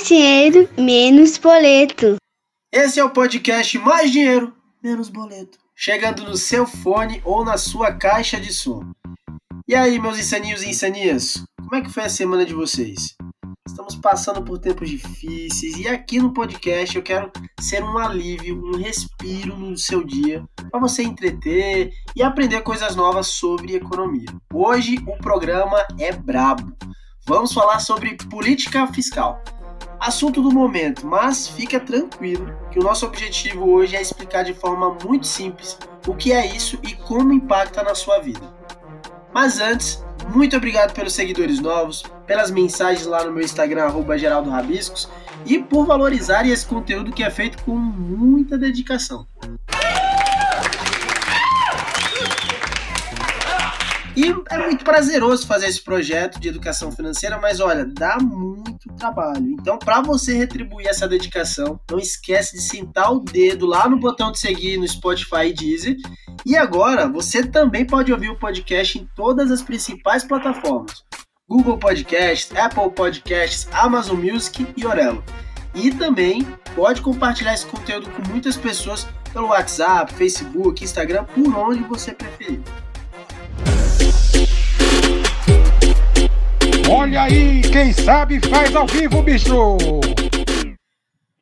Mais dinheiro, menos boleto. Esse é o podcast Mais Dinheiro, Menos Boleto. Chegando no seu fone ou na sua caixa de som. E aí, meus insaninhos e insanias? Como é que foi a semana de vocês? Estamos passando por tempos difíceis e aqui no podcast eu quero ser um alívio, um respiro no seu dia para você entreter e aprender coisas novas sobre economia. Hoje o programa é brabo. Vamos falar sobre política fiscal assunto do momento, mas fica tranquilo que o nosso objetivo hoje é explicar de forma muito simples o que é isso e como impacta na sua vida. Mas antes, muito obrigado pelos seguidores novos, pelas mensagens lá no meu Instagram, arroba Geraldo Rabiscos, e por valorizarem esse conteúdo que é feito com muita dedicação. E é muito prazeroso fazer esse projeto de educação financeira, mas olha, dá muito trabalho. Então, para você retribuir essa dedicação, não esquece de sentar o dedo lá no botão de seguir no Spotify e Deezer. E agora, você também pode ouvir o podcast em todas as principais plataformas: Google Podcasts, Apple Podcasts, Amazon Music e Orelo. E também pode compartilhar esse conteúdo com muitas pessoas pelo WhatsApp, Facebook, Instagram, por onde você preferir. Olha aí, quem sabe faz ao vivo, bicho!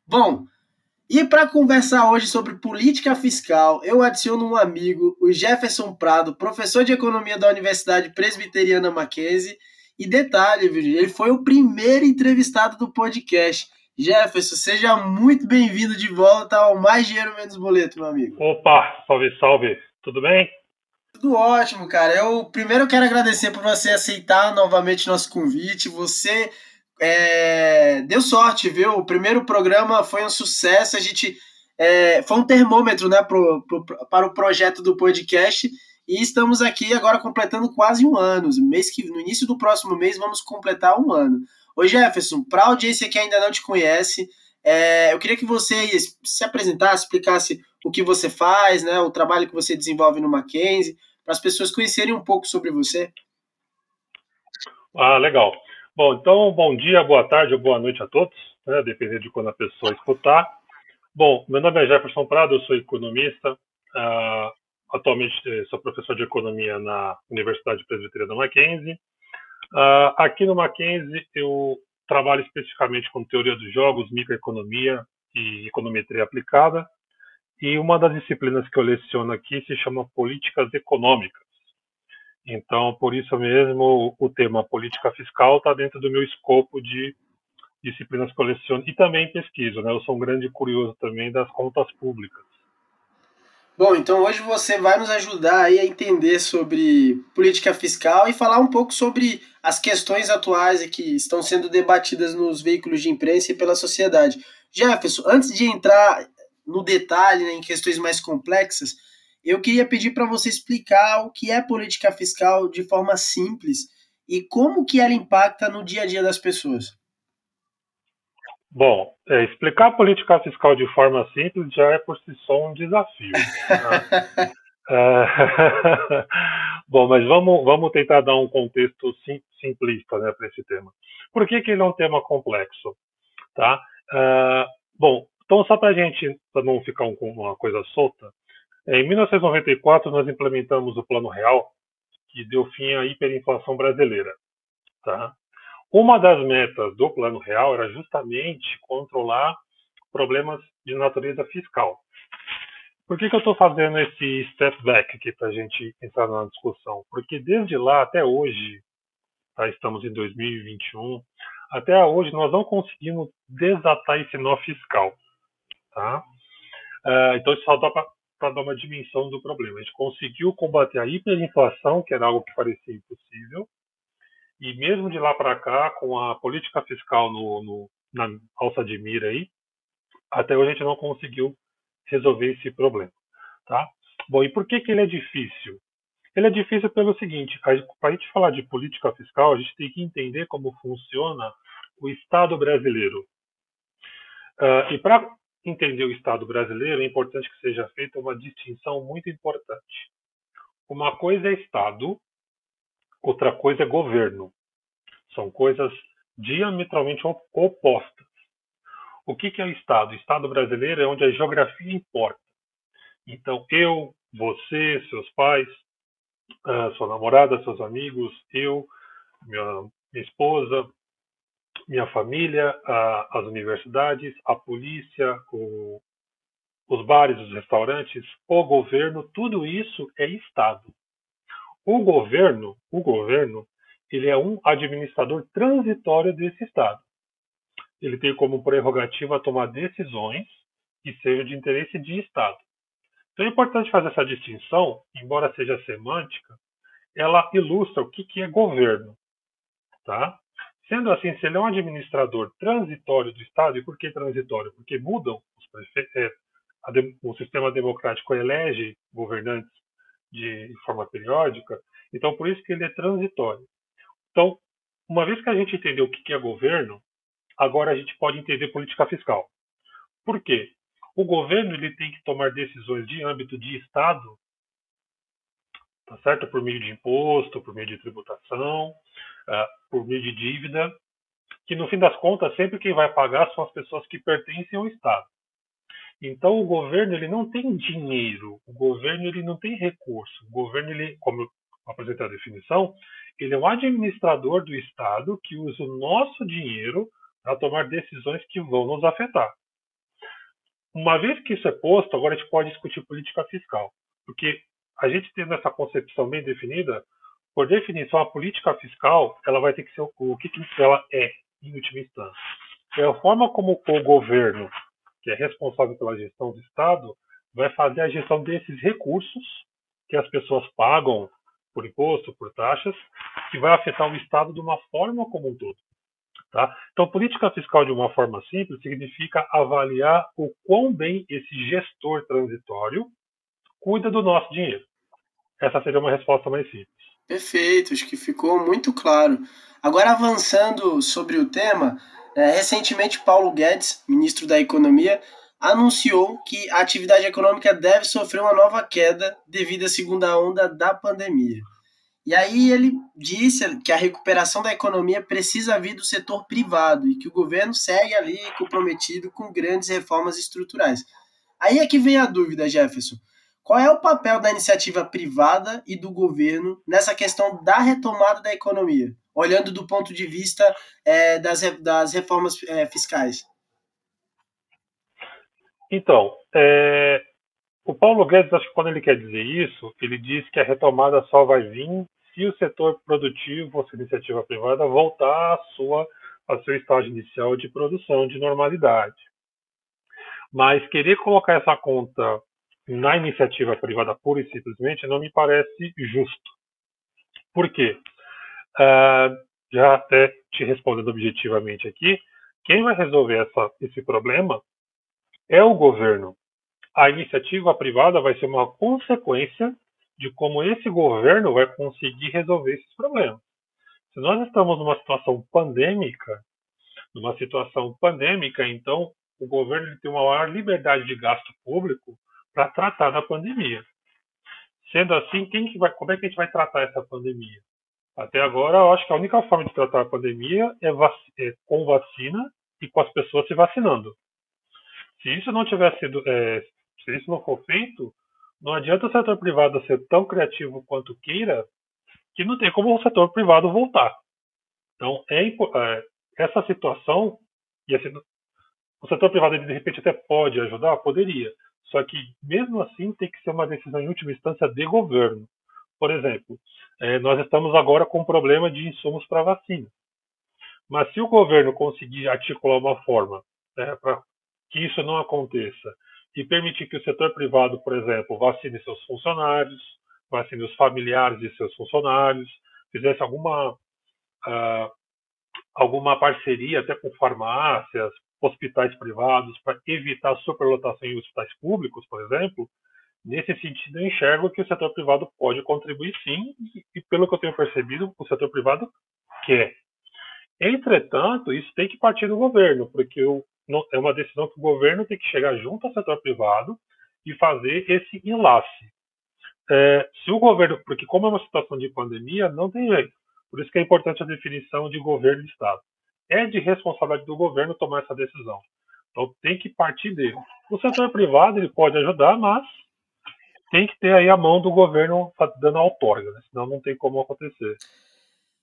Bom, e para conversar hoje sobre política fiscal, eu adiciono um amigo, o Jefferson Prado, professor de economia da Universidade Presbiteriana Mackenzie. E detalhe, ele foi o primeiro entrevistado do podcast. Jefferson, seja muito bem-vindo de volta ao Mais Dinheiro Menos Boleto, meu amigo. Opa, salve, salve. Tudo bem? Tudo ótimo, cara. Eu primeiro quero agradecer por você aceitar novamente nosso convite. Você é, deu sorte, viu? O primeiro programa foi um sucesso. A gente é, foi um termômetro, né, pro, pro, para o projeto do podcast. E estamos aqui agora completando quase um ano. Mês que, no início do próximo mês vamos completar um ano. Ô Jefferson, para a audiência que ainda não te conhece, é, eu queria que você se apresentasse, explicasse o que você faz, né, o trabalho que você desenvolve no Mackenzie, para as pessoas conhecerem um pouco sobre você. Ah, legal. Bom, então, bom dia, boa tarde ou boa noite a todos, né, dependendo de quando a pessoa escutar. Bom, meu nome é Jefferson Prado, eu sou economista, uh, atualmente eh, sou professor de economia na Universidade Presbiteriana Mackenzie. Uh, aqui no Mackenzie eu trabalho especificamente com teoria dos jogos, microeconomia e econometria aplicada. E uma das disciplinas que eu leciono aqui se chama Políticas Econômicas. Então, por isso mesmo, o tema política fiscal está dentro do meu escopo de disciplinas que eu leciono e também pesquiso. Né? Eu sou um grande curioso também das contas públicas. Bom, então hoje você vai nos ajudar a entender sobre política fiscal e falar um pouco sobre as questões atuais que estão sendo debatidas nos veículos de imprensa e pela sociedade. Jefferson, antes de entrar no detalhe, né, em questões mais complexas, eu queria pedir para você explicar o que é política fiscal de forma simples e como que ela impacta no dia a dia das pessoas. Bom, é, explicar a política fiscal de forma simples já é por si só um desafio. Né? é... Bom, mas vamos, vamos tentar dar um contexto sim, simplista né, para esse tema. Por que, que ele é um tema complexo? Tá? Uh, bom, então, só para a gente, para não ficar um, uma coisa solta, em 1994 nós implementamos o Plano Real, que deu fim à hiperinflação brasileira. Tá? Uma das metas do Plano Real era justamente controlar problemas de natureza fiscal. Por que, que eu estou fazendo esse step back aqui para a gente entrar na discussão? Porque desde lá até hoje, tá, estamos em 2021, até hoje nós não conseguimos desatar esse nó fiscal. Tá? Uh, então, isso só dá para dar uma dimensão do problema. A gente conseguiu combater a hiperinflação, que era algo que parecia impossível, e mesmo de lá para cá, com a política fiscal no, no, na alça de mira aí, até hoje a gente não conseguiu resolver esse problema. Tá? Bom, e por que, que ele é difícil? Ele é difícil pelo seguinte: para a gente falar de política fiscal, a gente tem que entender como funciona o Estado brasileiro. Uh, e para entender o Estado brasileiro, é importante que seja feita uma distinção muito importante. Uma coisa é Estado, outra coisa é governo. São coisas diametralmente opostas. O que, é o Estado? O Estado brasileiro é onde a geografia importa. Então, eu, você, seus pais, sua namorada, seus amigos, eu, minha esposa, minha família, as universidades, a polícia, o, os bares, os restaurantes, o governo, tudo isso é Estado. O governo, o governo, ele é um administrador transitório desse Estado. Ele tem como prerrogativa tomar decisões que sejam de interesse de Estado. Então é importante fazer essa distinção, embora seja semântica, ela ilustra o que, que é governo. Tá? Sendo assim, se ele é um administrador transitório do Estado, e por que transitório? Porque mudam é, o sistema democrático elege governantes de forma periódica, então por isso que ele é transitório. Então, uma vez que a gente entendeu o que é governo, agora a gente pode entender política fiscal. Por quê? O governo ele tem que tomar decisões de âmbito de Estado, tá certo? Por meio de imposto, por meio de tributação, uh, por meio de dívida, que no fim das contas sempre quem vai pagar são as pessoas que pertencem ao Estado. Então o governo ele não tem dinheiro, o governo ele não tem recurso. O governo ele, como eu apresentei a definição, ele é um administrador do Estado que usa o nosso dinheiro para tomar decisões que vão nos afetar. Uma vez que isso é posto, agora a gente pode discutir política fiscal, porque a gente tendo essa concepção bem definida, por definição, a política fiscal ela vai ter que ser o que, que ela é, em última instância. É a forma como o governo que é responsável pela gestão do Estado, vai fazer a gestão desses recursos que as pessoas pagam por imposto, por taxas, que vai afetar o Estado de uma forma como um todo. Tá? Então, política fiscal de uma forma simples significa avaliar o quão bem esse gestor transitório cuida do nosso dinheiro. Essa seria uma resposta mais simples. Perfeito, acho que ficou muito claro. Agora, avançando sobre o tema, é, recentemente, Paulo Guedes, ministro da Economia, anunciou que a atividade econômica deve sofrer uma nova queda devido à segunda onda da pandemia. E aí ele disse que a recuperação da economia precisa vir do setor privado e que o governo segue ali comprometido com grandes reformas estruturais. Aí é que vem a dúvida, Jefferson. Qual é o papel da iniciativa privada e do governo nessa questão da retomada da economia? olhando do ponto de vista é, das, das reformas é, fiscais? Então, é, o Paulo Guedes, acho que quando ele quer dizer isso, ele diz que a retomada só vai vir se o setor produtivo, ou se a iniciativa privada, voltar à sua, ao seu estágio inicial de produção, de normalidade. Mas querer colocar essa conta na iniciativa privada pura e simplesmente não me parece justo. Por quê? Uh, já até te respondendo objetivamente aqui, quem vai resolver essa, esse problema é o governo. A iniciativa privada vai ser uma consequência de como esse governo vai conseguir resolver esses problemas. Se nós estamos numa situação pandêmica, numa situação pandêmica, então o governo tem uma maior liberdade de gasto público para tratar da pandemia. Sendo assim, quem que vai, como é que a gente vai tratar essa pandemia? Até agora, eu acho que a única forma de tratar a pandemia é, vac é com vacina e com as pessoas se vacinando. Se isso não tiver sido, é, se isso não for feito, não adianta o setor privado ser tão criativo quanto queira, que não tem como o setor privado voltar. Então, é, é essa situação, e assim, o setor privado de repente até pode ajudar, poderia. Só que mesmo assim tem que ser uma decisão em última instância de governo. Por exemplo, é, nós estamos agora com um problema de insumos para vacina. Mas se o governo conseguir articular uma forma né, para que isso não aconteça e permitir que o setor privado, por exemplo, vacine seus funcionários, vacine os familiares de seus funcionários, fizesse alguma uh, alguma parceria até com farmácias, hospitais privados para evitar superlotação em hospitais públicos, por exemplo, Nesse sentido, eu enxergo que o setor privado pode contribuir sim, e pelo que eu tenho percebido, o setor privado quer. Entretanto, isso tem que partir do governo, porque é uma decisão que o governo tem que chegar junto ao setor privado e fazer esse enlace. É, se o governo, porque como é uma situação de pandemia, não tem jeito. Por isso que é importante a definição de governo e Estado. É de responsabilidade do governo tomar essa decisão. Então tem que partir dele. O setor privado ele pode ajudar, mas tem que ter aí a mão do governo dando outorga, né? senão não tem como acontecer.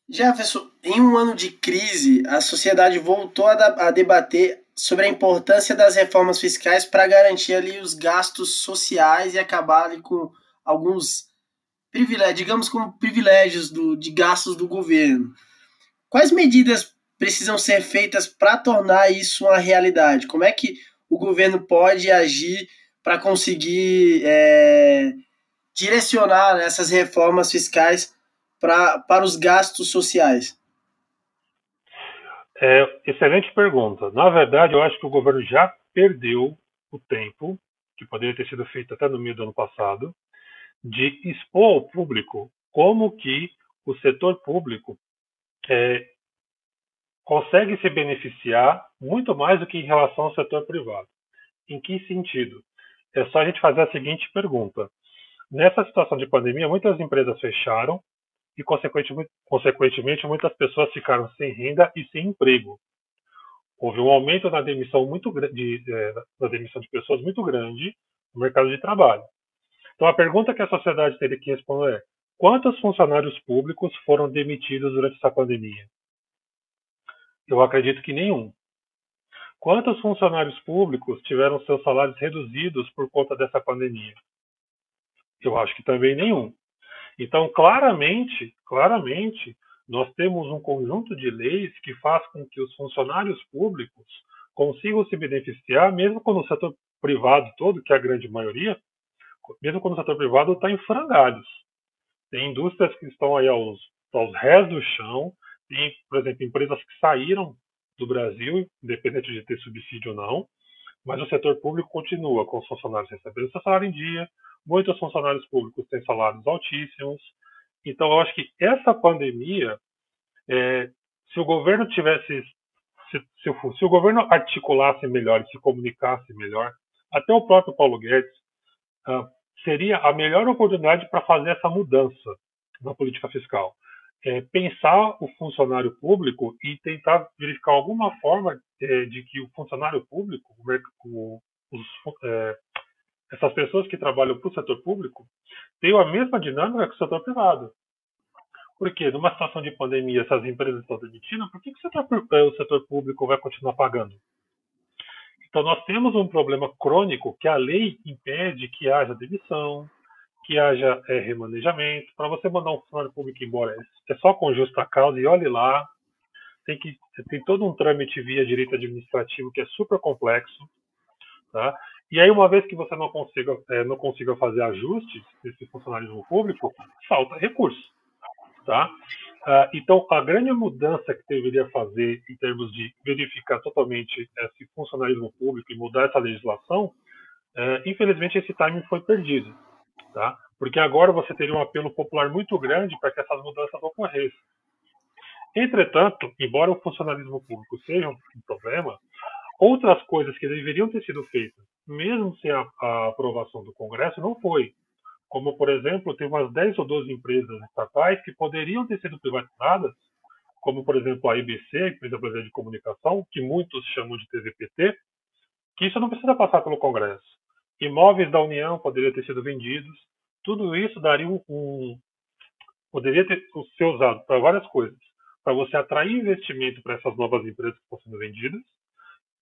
Jefferson, em um ano de crise, a sociedade voltou a, debater sobre a importância das reformas fiscais para garantir ali os gastos sociais e acabar ali com alguns privilégios, digamos como privilégios do, de gastos do governo. Quais medidas precisam ser feitas para tornar isso uma realidade? Como é que o governo pode agir para conseguir é, direcionar essas reformas fiscais pra, para os gastos sociais? É, excelente pergunta. Na verdade, eu acho que o governo já perdeu o tempo, que poderia ter sido feito até no meio do ano passado, de expor ao público como que o setor público é, consegue se beneficiar muito mais do que em relação ao setor privado. Em que sentido? É só a gente fazer a seguinte pergunta. Nessa situação de pandemia, muitas empresas fecharam e, consequentemente, muitas pessoas ficaram sem renda e sem emprego. Houve um aumento na demissão muito de, é, na demissão de pessoas muito grande no mercado de trabalho. Então, a pergunta que a sociedade teria que responder é: quantos funcionários públicos foram demitidos durante essa pandemia? Eu acredito que nenhum. Quantos funcionários públicos tiveram seus salários reduzidos por conta dessa pandemia? Eu acho que também nenhum. Então, claramente, claramente, nós temos um conjunto de leis que faz com que os funcionários públicos consigam se beneficiar, mesmo quando o setor privado todo, que é a grande maioria, mesmo quando o setor privado está em frangalhos. Tem indústrias que estão aí aos, aos rés do chão, tem, por exemplo, empresas que saíram do Brasil, independente de ter subsídio ou não, mas o setor público continua com os funcionários recebendo seu salário em dia, muitos funcionários públicos têm salários altíssimos. Então, eu acho que essa pandemia, é, se o governo tivesse, se, se, se, o governo articulasse melhor e se comunicasse melhor, até o próprio Paulo Guedes, uh, seria a melhor oportunidade para fazer essa mudança na política fiscal. É, pensar o funcionário público e tentar verificar alguma forma é, de que o funcionário público, o, os, é, essas pessoas que trabalham para o setor público tenham a mesma dinâmica que o setor privado. Porque numa situação de pandemia, essas empresas estão demitindo, por que, que o, setor, é, o setor público vai continuar pagando? Então nós temos um problema crônico que a lei impede que haja demissão, que haja é, remanejamento. Para você mandar um funcionário público embora, é só com justa causa e olhe lá. Tem, que, tem todo um trâmite via direito administrativo que é super complexo. Tá? E aí, uma vez que você não consiga, é, não consiga fazer ajustes nesse funcionalismo público, falta recurso. Tá? Uh, então, a grande mudança que deveria fazer em termos de verificar totalmente esse funcionalismo público e mudar essa legislação, uh, infelizmente esse timing foi perdido. Tá? Porque agora você teria um apelo popular muito grande para que essas mudanças ocorressem. Entretanto, embora o funcionalismo público seja um problema, outras coisas que deveriam ter sido feitas mesmo sem a, a aprovação do Congresso, não foi. Como, por exemplo, tem umas 10 ou 12 empresas estatais que poderiam ter sido privatizadas, como, por exemplo, a IBC, Empresa Brasileira de Comunicação, que muitos chamam de TVPT, que isso não precisa passar pelo Congresso. Imóveis da União poderiam ter sido vendidos. Tudo isso daria um, um poderia ter ser usado para várias coisas. Para você atrair investimento para essas novas empresas que estão sendo vendidas,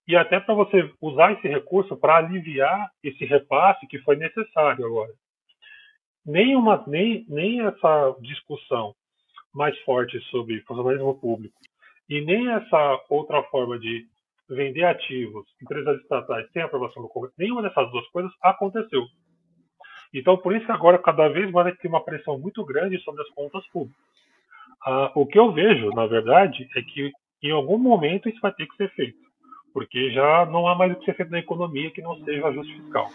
e até para você usar esse recurso para aliviar esse repasse que foi necessário agora. Nem, uma, nem, nem essa discussão mais forte sobre funcionalismo público e nem essa outra forma de vender ativos, empresas estatais sem aprovação do Congresso, nenhuma dessas duas coisas aconteceu. Então, por isso que agora cada vez mais tem uma pressão muito grande sobre as contas públicas. Ah, o que eu vejo, na verdade, é que em algum momento isso vai ter que ser feito porque já não há mais o que ser feito na economia que não seja ajuste fiscal.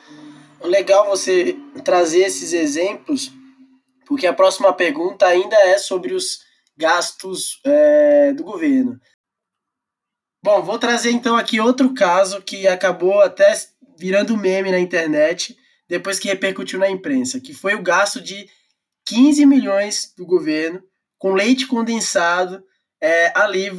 Legal você trazer esses exemplos, porque a próxima pergunta ainda é sobre os gastos é, do governo. Bom, vou trazer então aqui outro caso que acabou até virando meme na internet depois que repercutiu na imprensa, que foi o gasto de 15 milhões do governo com leite condensado é, ali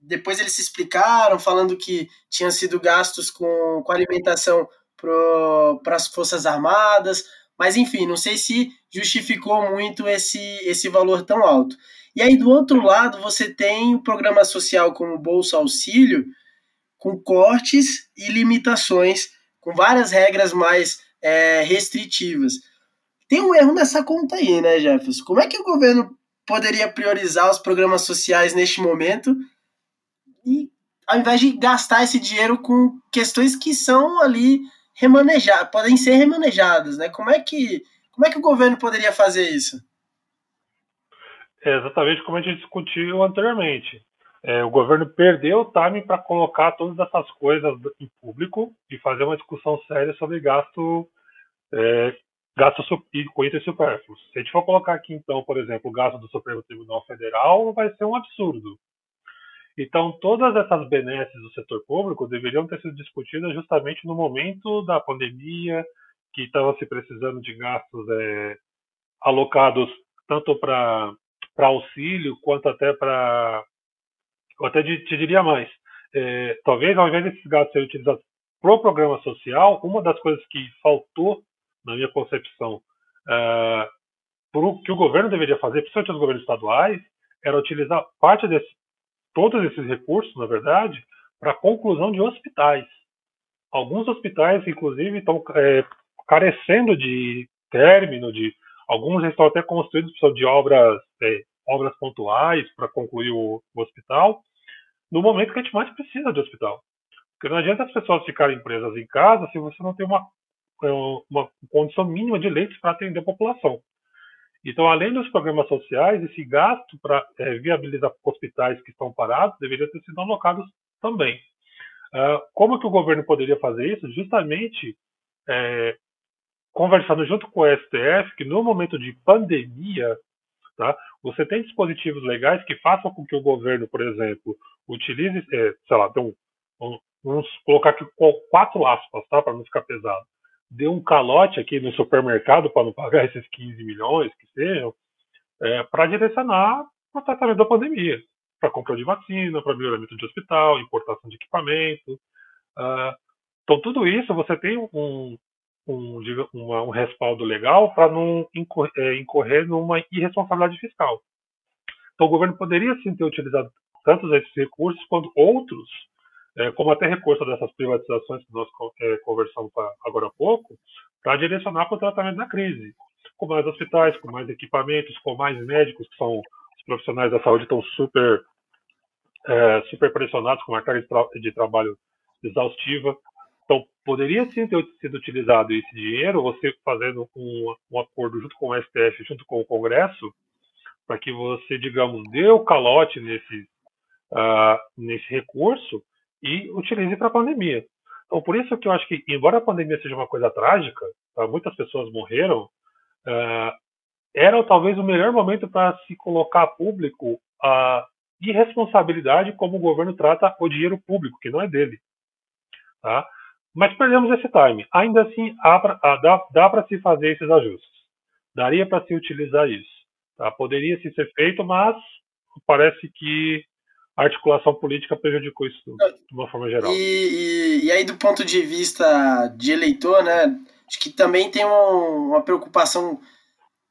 depois eles se explicaram, falando que tinham sido gastos com, com alimentação para as Forças Armadas, mas enfim, não sei se justificou muito esse, esse valor tão alto. E aí, do outro lado, você tem o programa social como Bolsa Auxílio, com cortes e limitações, com várias regras mais é, restritivas. Tem um erro nessa conta aí, né, Jefferson? Como é que o governo poderia priorizar os programas sociais neste momento e ao invés de gastar esse dinheiro com questões que são ali remanejadas, podem ser remanejadas, né? Como é que como é que o governo poderia fazer isso? É exatamente como a gente discutiu anteriormente. É, o governo perdeu o timing para colocar todas essas coisas em público e fazer uma discussão séria sobre gasto, é, gasto e com itens supérfluos. Se a gente for colocar aqui, então, por exemplo, o gasto do Supremo Tribunal Federal, vai ser um absurdo. Então, todas essas benesses do setor público deveriam ter sido discutidas justamente no momento da pandemia, que estava se precisando de gastos é, alocados tanto para auxílio quanto até para. Eu até te diria mais. É, talvez, ao invés desses gastos serem utilizados para o programa social, uma das coisas que faltou, na minha concepção, é, pro, que o governo deveria fazer, principalmente os governos estaduais, era utilizar parte desse, todos esses recursos, na verdade, para a conclusão de hospitais. Alguns hospitais, inclusive, estão é, carecendo de término, de alguns estão até construídos de obras, é, obras pontuais para concluir o, o, hospital, no momento que a gente mais precisa de hospital. Porque não adianta as pessoas ficarem presas em casa se você não tem uma, é, uma condição mínima de leitos para atender a população. Então, além dos programas sociais, esse gasto para é, viabilizar hospitais que estão parados deveria ter sido alocado também. Uh, como que o governo poderia fazer isso? Justamente é, conversando junto com o STF que no momento de pandemia, tá, você tem dispositivos legais que façam com que o governo, por exemplo, utilize, é, sei lá, um, um, vamos colocar aqui quatro aspas, tá, para não ficar pesado dê um calote aqui no supermercado para não pagar esses 15 milhões que sejam, é, para direcionar o tratamento da pandemia, para compra de vacina, para melhoramento de hospital, importação de equipamento. Uh, então, tudo isso você tem um, um, uma, um respaldo legal para não incorrer, é, incorrer numa irresponsabilidade fiscal. Então, o governo poderia sim ter utilizado tantos esses recursos quanto outros é, como até recurso dessas privatizações que nós é, conversamos agora há pouco, para direcionar para o tratamento da crise. Com mais hospitais, com mais equipamentos, com mais médicos, que são os profissionais da saúde estão super, é, super pressionados, com uma carga de, tra de trabalho exaustiva. Poderia sim ter sido utilizado esse dinheiro, você fazendo um, um acordo junto com o STF, junto com o Congresso, para que você, digamos, dê o calote nesse, uh, nesse recurso e utilize para a pandemia. Então, por isso que eu acho que, embora a pandemia seja uma coisa trágica, tá? muitas pessoas morreram, uh, era talvez o melhor momento para se colocar público a irresponsabilidade como o governo trata o dinheiro público, que não é dele. Tá? Mas perdemos esse time. Ainda assim, dá, dá para se fazer esses ajustes. Daria para se utilizar isso. Tá? Poderia se ser feito, mas parece que a articulação política prejudicou isso de uma forma geral. E, e, e, aí, do ponto de vista de eleitor, né, acho que também tem um, uma preocupação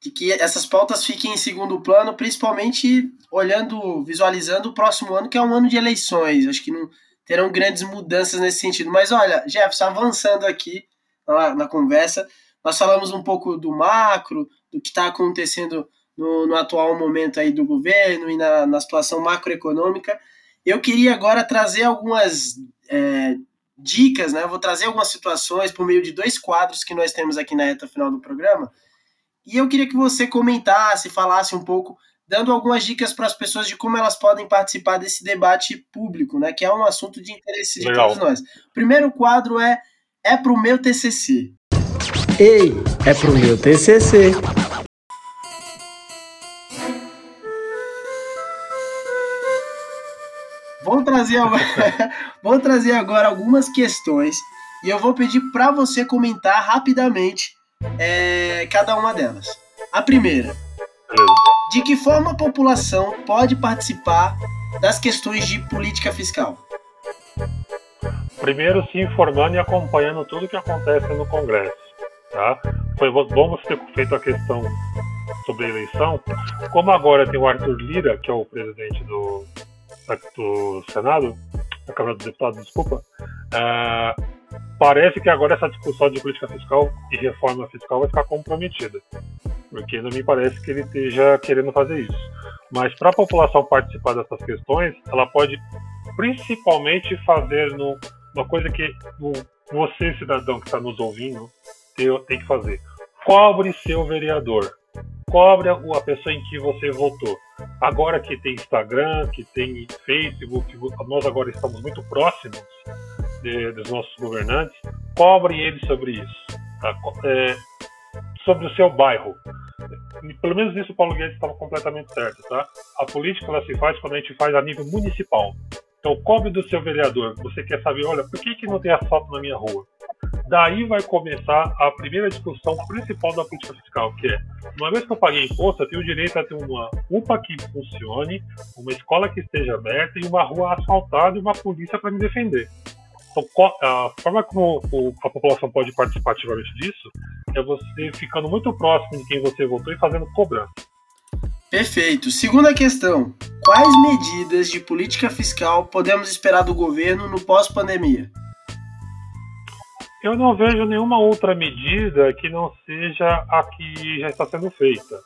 de que essas pautas fiquem em segundo plano, principalmente olhando, visualizando o próximo ano, que é um ano de eleições. Acho que não terão grandes mudanças nesse sentido. Mas olha, Jefferson, avançando aqui na, na conversa, nós falamos um pouco do macro, do que está acontecendo no, no, atual momento aí do governo e na, na situação macroeconômica. Eu queria agora trazer algumas é, dicas, né? Eu vou trazer algumas situações por meio de dois quadros que nós temos aqui na reta final do programa. E eu queria que você comentasse, falasse um pouco, dando algumas dicas para as pessoas de como elas podem participar desse debate público, né? Que é um assunto de interesse de Legal. todos nós. O primeiro quadro é É pro meu TCC. Ei, é pro meu TCC. Vou trazer, vou trazer agora algumas questões e eu vou pedir para você comentar rapidamente é, cada uma delas. A primeira: de que forma a população pode participar das questões de política fiscal? Primeiro, se informando e acompanhando tudo que acontece no Congresso. Tá? Foi bom você ter feito a questão sobre a eleição. Como agora tem o Arthur Lira, que é o presidente do, do Senado, da Câmara dos Deputados, desculpa, uh, parece que agora essa discussão de política fiscal e reforma fiscal vai ficar comprometida. Porque não me parece que ele esteja querendo fazer isso. Mas para a população participar dessas questões, ela pode principalmente fazer no, uma coisa que você, cidadão que está nos ouvindo, tem que fazer. Cobre seu vereador. Cobre a pessoa em que você votou. Agora que tem Instagram, que tem Facebook, nós agora estamos muito próximos de, dos nossos governantes, cobre eles sobre isso. Tá? É, sobre o seu bairro. Pelo menos isso o Paulo Guedes estava completamente certo, tá? A política ela se faz quando a gente faz a nível municipal. Então, cobre do seu vereador. Você quer saber, olha, por que, que não tem asfalto na minha rua? Daí vai começar a primeira discussão principal da política fiscal, que é, uma vez que eu paguei imposto, eu tenho o direito a ter uma UPA que funcione, uma escola que esteja aberta e uma rua asfaltada e uma polícia para me defender. Então, a forma como a população pode participar ativamente disso é você ficando muito próximo de quem você votou e fazendo cobrança. Perfeito. Segunda questão: quais medidas de política fiscal podemos esperar do governo no pós-pandemia? Eu não vejo nenhuma outra medida que não seja a que já está sendo feita,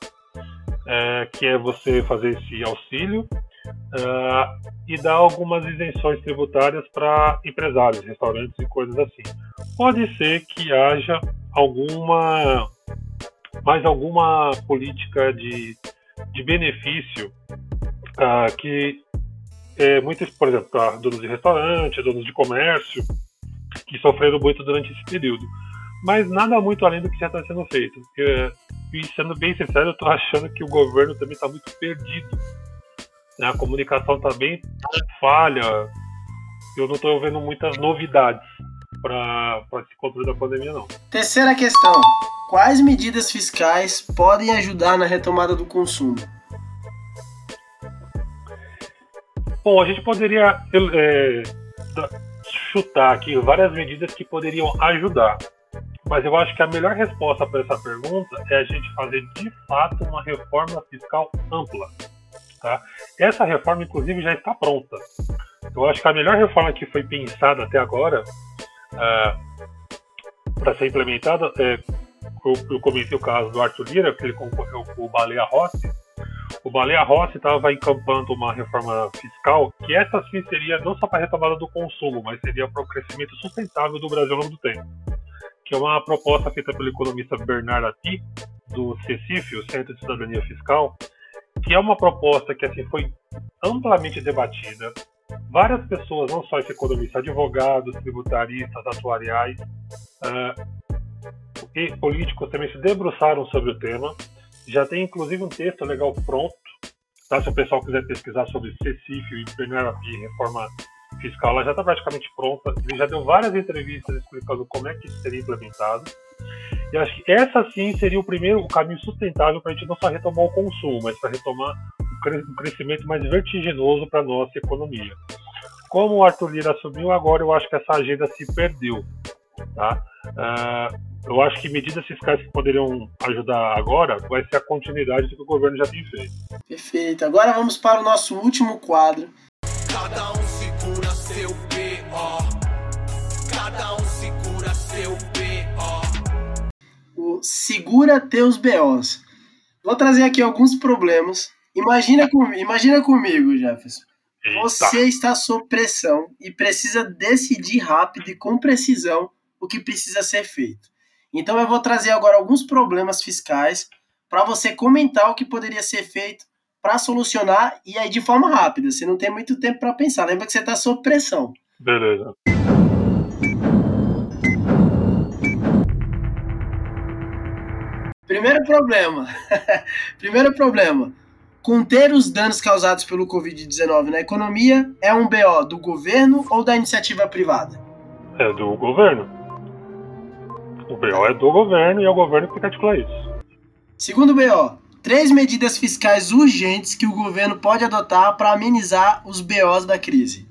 é, que é você fazer esse auxílio é, e dar algumas isenções tributárias para empresários, restaurantes e coisas assim. Pode ser que haja alguma mais alguma política de de benefício ah, que é, muitos, por exemplo, tá, donos de restaurante, donos de comércio, que sofreram muito durante esse período. Mas nada muito além do que já está sendo feito. Eu, e sendo bem sincero, eu estou achando que o governo também está muito perdido. Né? A comunicação está bem falha. Eu não estou vendo muitas novidades para esse controle da pandemia, não. Terceira questão. Quais medidas fiscais podem ajudar na retomada do consumo? Bom, a gente poderia é, chutar aqui várias medidas que poderiam ajudar, mas eu acho que a melhor resposta para essa pergunta é a gente fazer de fato uma reforma fiscal ampla. Tá? Essa reforma, inclusive, já está pronta. Eu acho que a melhor reforma que foi pensada até agora é, para ser implementada é eu, eu comentei o caso do Arthur Lira, que ele concorreu com o Baleia Rossi. O Baleia Rossi estava encampando uma reforma fiscal que essa sim seria não só para a retomada do consumo, mas seria para o crescimento sustentável do Brasil ao longo do tempo. Que é uma proposta feita pelo economista Bernard Ati, do CECIF, o Centro de Cidadania Fiscal, que é uma proposta que assim foi amplamente debatida. Várias pessoas, não só esse economista, advogados, tributaristas, atuariais, uh, e políticos também se debruçaram sobre o tema. Já tem inclusive um texto legal pronto. Tá? Se o pessoal quiser pesquisar sobre CECIF e e reforma fiscal, ela já está praticamente pronta. Ele já deu várias entrevistas explicando como é que isso seria implementado. E acho que essa sim seria o primeiro o caminho sustentável para a gente não só retomar o consumo, mas para retomar um crescimento mais vertiginoso para a nossa economia. Como o Arthur Lira assumiu agora, eu acho que essa agenda se perdeu. Tá? Uh, eu acho que medidas fiscais que poderiam ajudar agora vai ser a continuidade do que o governo já tem feito. Perfeito. Agora vamos para o nosso último quadro. Cada um segura seu BO. Cada um segura seu BO. O Segura Teus BOs. Vou trazer aqui alguns problemas. Imagina, com, imagina comigo, Jefferson. Eita. Você está sob pressão e precisa decidir rápido e com precisão o que precisa ser feito. Então eu vou trazer agora alguns problemas fiscais para você comentar o que poderia ser feito para solucionar e aí de forma rápida. Você não tem muito tempo para pensar. Lembra que você está sob pressão. Beleza. Primeiro problema. Primeiro problema. Conter os danos causados pelo Covid-19 na economia é um BO do governo ou da iniciativa privada? É do governo. O BO é do governo e é o governo que tem que articular isso. Segundo BO, três medidas fiscais urgentes que o governo pode adotar para amenizar os BOs da crise.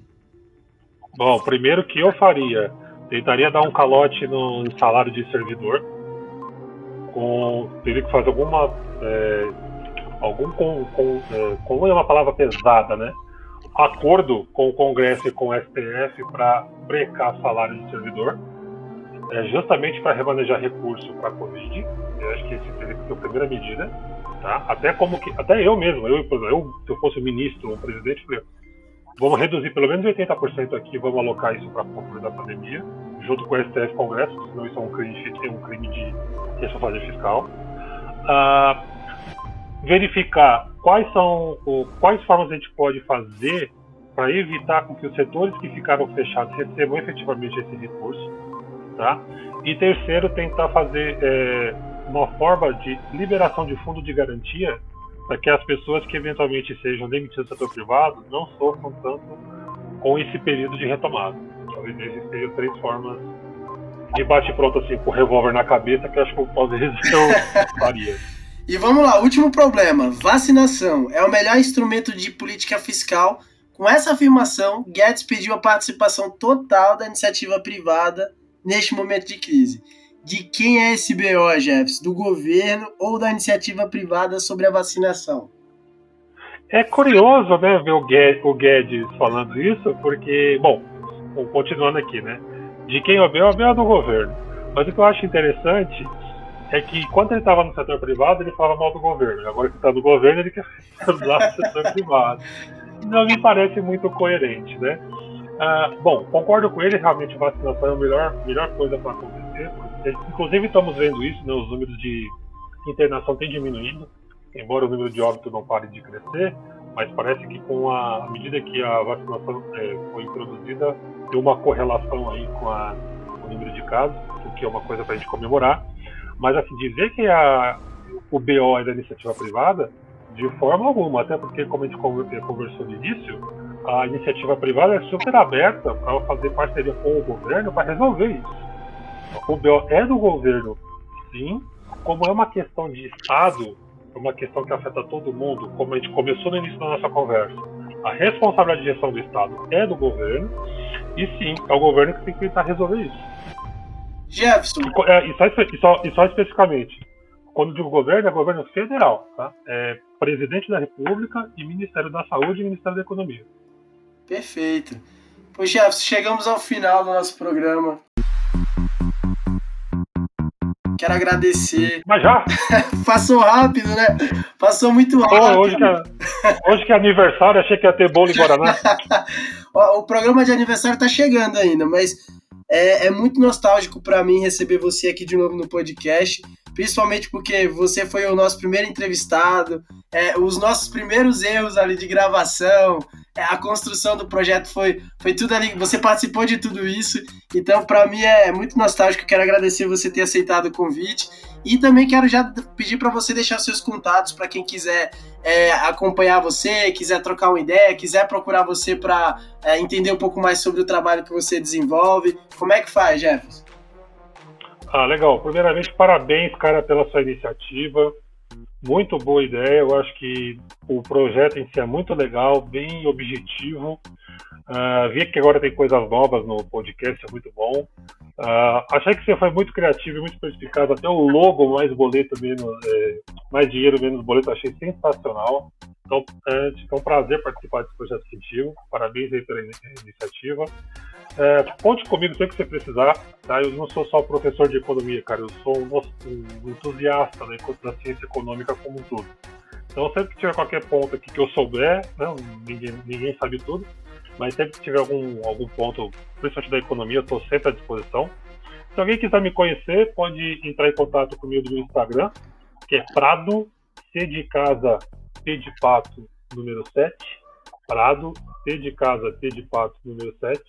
Bom, primeiro que eu faria, tentaria dar um calote no salário de servidor, com, teria que fazer alguma é, algum com, com, é, com é uma palavra pesada, né? Acordo com o Congresso e com o STF para brecar salário de servidor, é, justamente para remanejar recurso para a Covid. Eu acho que esse seria a primeira medida, tá? Até como que, até eu mesmo, eu, eu se eu fosse ministro ou presidente, vamos reduzir pelo menos 80% aqui, vamos alocar isso para a controle da pandemia, junto com o STF Congresso, senão isso é um crime, é um crime de responsabilidade fiscal. Ah, verificar quais são quais formas a gente pode fazer para evitar com que os setores que ficaram fechados recebam efetivamente esse recurso, tá? E terceiro, tentar fazer é, uma forma de liberação de fundo de garantia para que as pessoas que eventualmente sejam demitidas do setor privado não sofram tanto com esse período de retomada. Talvez essas sejam três formas de bate pronto assim com o revólver na cabeça que acho que talvez eu faria. E vamos lá, último problema: vacinação é o melhor instrumento de política fiscal. Com essa afirmação, Guedes pediu a participação total da iniciativa privada neste momento de crise. De quem é esse BO, Jeffs? Do governo ou da iniciativa privada sobre a vacinação? É curioso, né, ver o Guedes, falando isso, porque, bom, continuando aqui, né? De quem é o BO? O BO é do governo. Mas o que eu acho interessante é que quando ele estava no setor privado, ele falava mal do governo. Agora que está no governo, ele quer usar o setor privado. Não me parece muito coerente, né? Ah, bom, concordo com ele, realmente vacinação é a melhor, melhor coisa para acontecer. Inclusive estamos vendo isso, né, os números de internação têm diminuído, embora o número de óbitos não pare de crescer, mas parece que com a, medida que a vacinação é, foi introduzida, tem uma correlação aí com, a, com o número de casos, o que é uma coisa para a gente comemorar. Mas assim, dizer que a, o BO é da iniciativa privada, de forma alguma, até porque, como a gente conversou no início, a iniciativa privada é super aberta para fazer parceria com o governo para resolver isso. O BO é do governo, sim, como é uma questão de Estado, é uma questão que afeta todo mundo, como a gente começou no início da nossa conversa. A responsabilidade de gestão do Estado é do governo, e sim, é o governo que tem que tentar resolver isso. Jefferson. E, é, e, só, e, só, e só especificamente, quando digo governo, é governo federal, tá? É presidente da República e Ministério da Saúde e Ministério da Economia. Perfeito. Pois, Jefferson, chegamos ao final do nosso programa. Quero agradecer. Mas já? Passou rápido, né? Passou muito rápido. Hoje, que é, hoje que é aniversário, achei que ia ter bolo em Guaraná. o programa de aniversário tá chegando ainda, mas é, é muito nostálgico para mim receber você aqui de novo no podcast, principalmente porque você foi o nosso primeiro entrevistado, é, os nossos primeiros erros ali de gravação, é, a construção do projeto foi, foi tudo ali, você participou de tudo isso, então para mim é muito nostálgico, quero agradecer você ter aceitado o convite e também quero já pedir para você deixar seus contatos para quem quiser é, acompanhar você, quiser trocar uma ideia, quiser procurar você para é, entender um pouco mais sobre o trabalho que você desenvolve. Como é que faz, Jefferson? Ah, legal. Primeiramente, parabéns, cara, pela sua iniciativa. Muito boa ideia. Eu acho que o projeto em si é muito legal, bem objetivo. Uh, vi que agora tem coisas novas no podcast, é muito bom. Uh, achei que você foi muito criativo e muito perspicaz. Até o logo mais boleto menos, é, mais dinheiro menos boleto, achei sensacional. Então é, um prazer participar desse projeto contigo. Parabéns aí pela iniciativa. É, conte comigo sempre que você precisar. Tá? Eu não sou só professor de economia, cara. Eu sou um, um entusiasta né, da ciência econômica como um todo. Então sempre que tiver qualquer ponto aqui que eu souber, não, ninguém, ninguém sabe tudo mas sempre que tiver algum, algum ponto, principalmente da economia, eu estou sempre à disposição. Se alguém quiser me conhecer, pode entrar em contato comigo no Instagram, que é Prado, C de casa, P de pato, número 7. Prado, C de casa, P de pato, número 7.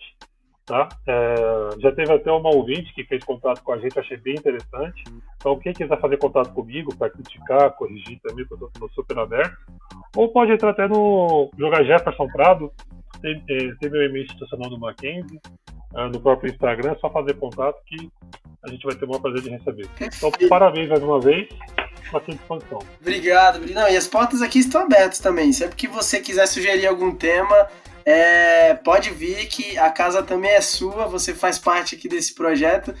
Tá? É, já teve até uma ouvinte que fez contato com a gente, achei bem interessante. Então, quem quiser fazer contato comigo para criticar, corrigir também, eu estou super aberto. Ou pode entrar até no jogar Jefferson Prado, tem, é, meu e-mail institucional do Mackenzie, uh, no próprio Instagram, é só fazer contato que a gente vai ter o maior prazer de receber. Então, parabéns mais uma vez. à sua disposição. Obrigado, Não, e as portas aqui estão abertas também. Sempre que você quiser sugerir algum tema, é, pode vir que a casa também é sua, você faz parte aqui desse projeto.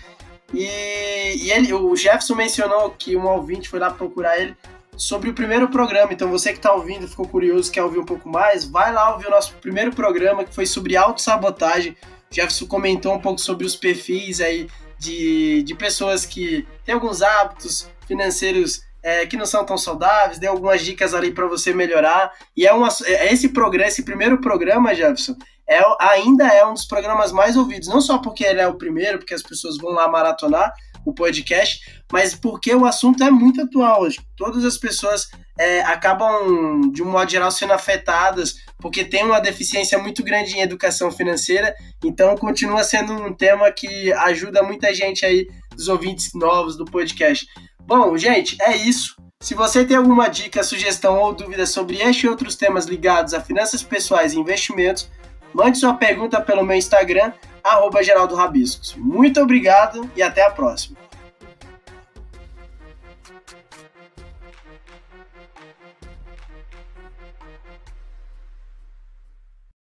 E, e ele, o Jefferson mencionou que um ouvinte foi lá procurar ele sobre o primeiro programa. Então você que está ouvindo, ficou curioso, quer ouvir um pouco mais, vai lá ouvir o nosso primeiro programa que foi sobre autossabotagem. Jefferson comentou um pouco sobre os perfis aí de, de pessoas que têm alguns hábitos financeiros é, que não são tão saudáveis, deu algumas dicas ali para você melhorar. E é, uma, é esse programa, esse primeiro programa, Jefferson, é, ainda é um dos programas mais ouvidos. Não só porque ele é o primeiro, porque as pessoas vão lá maratonar, o podcast, mas porque o assunto é muito atual. Todas as pessoas é, acabam, de um modo geral, sendo afetadas porque tem uma deficiência muito grande em educação financeira, então continua sendo um tema que ajuda muita gente aí, dos ouvintes novos do podcast. Bom, gente, é isso. Se você tem alguma dica, sugestão ou dúvida sobre este e outros temas ligados a finanças pessoais e investimentos, mande sua pergunta pelo meu Instagram, arroba Geraldo Rabiscos. Muito obrigado e até a próxima.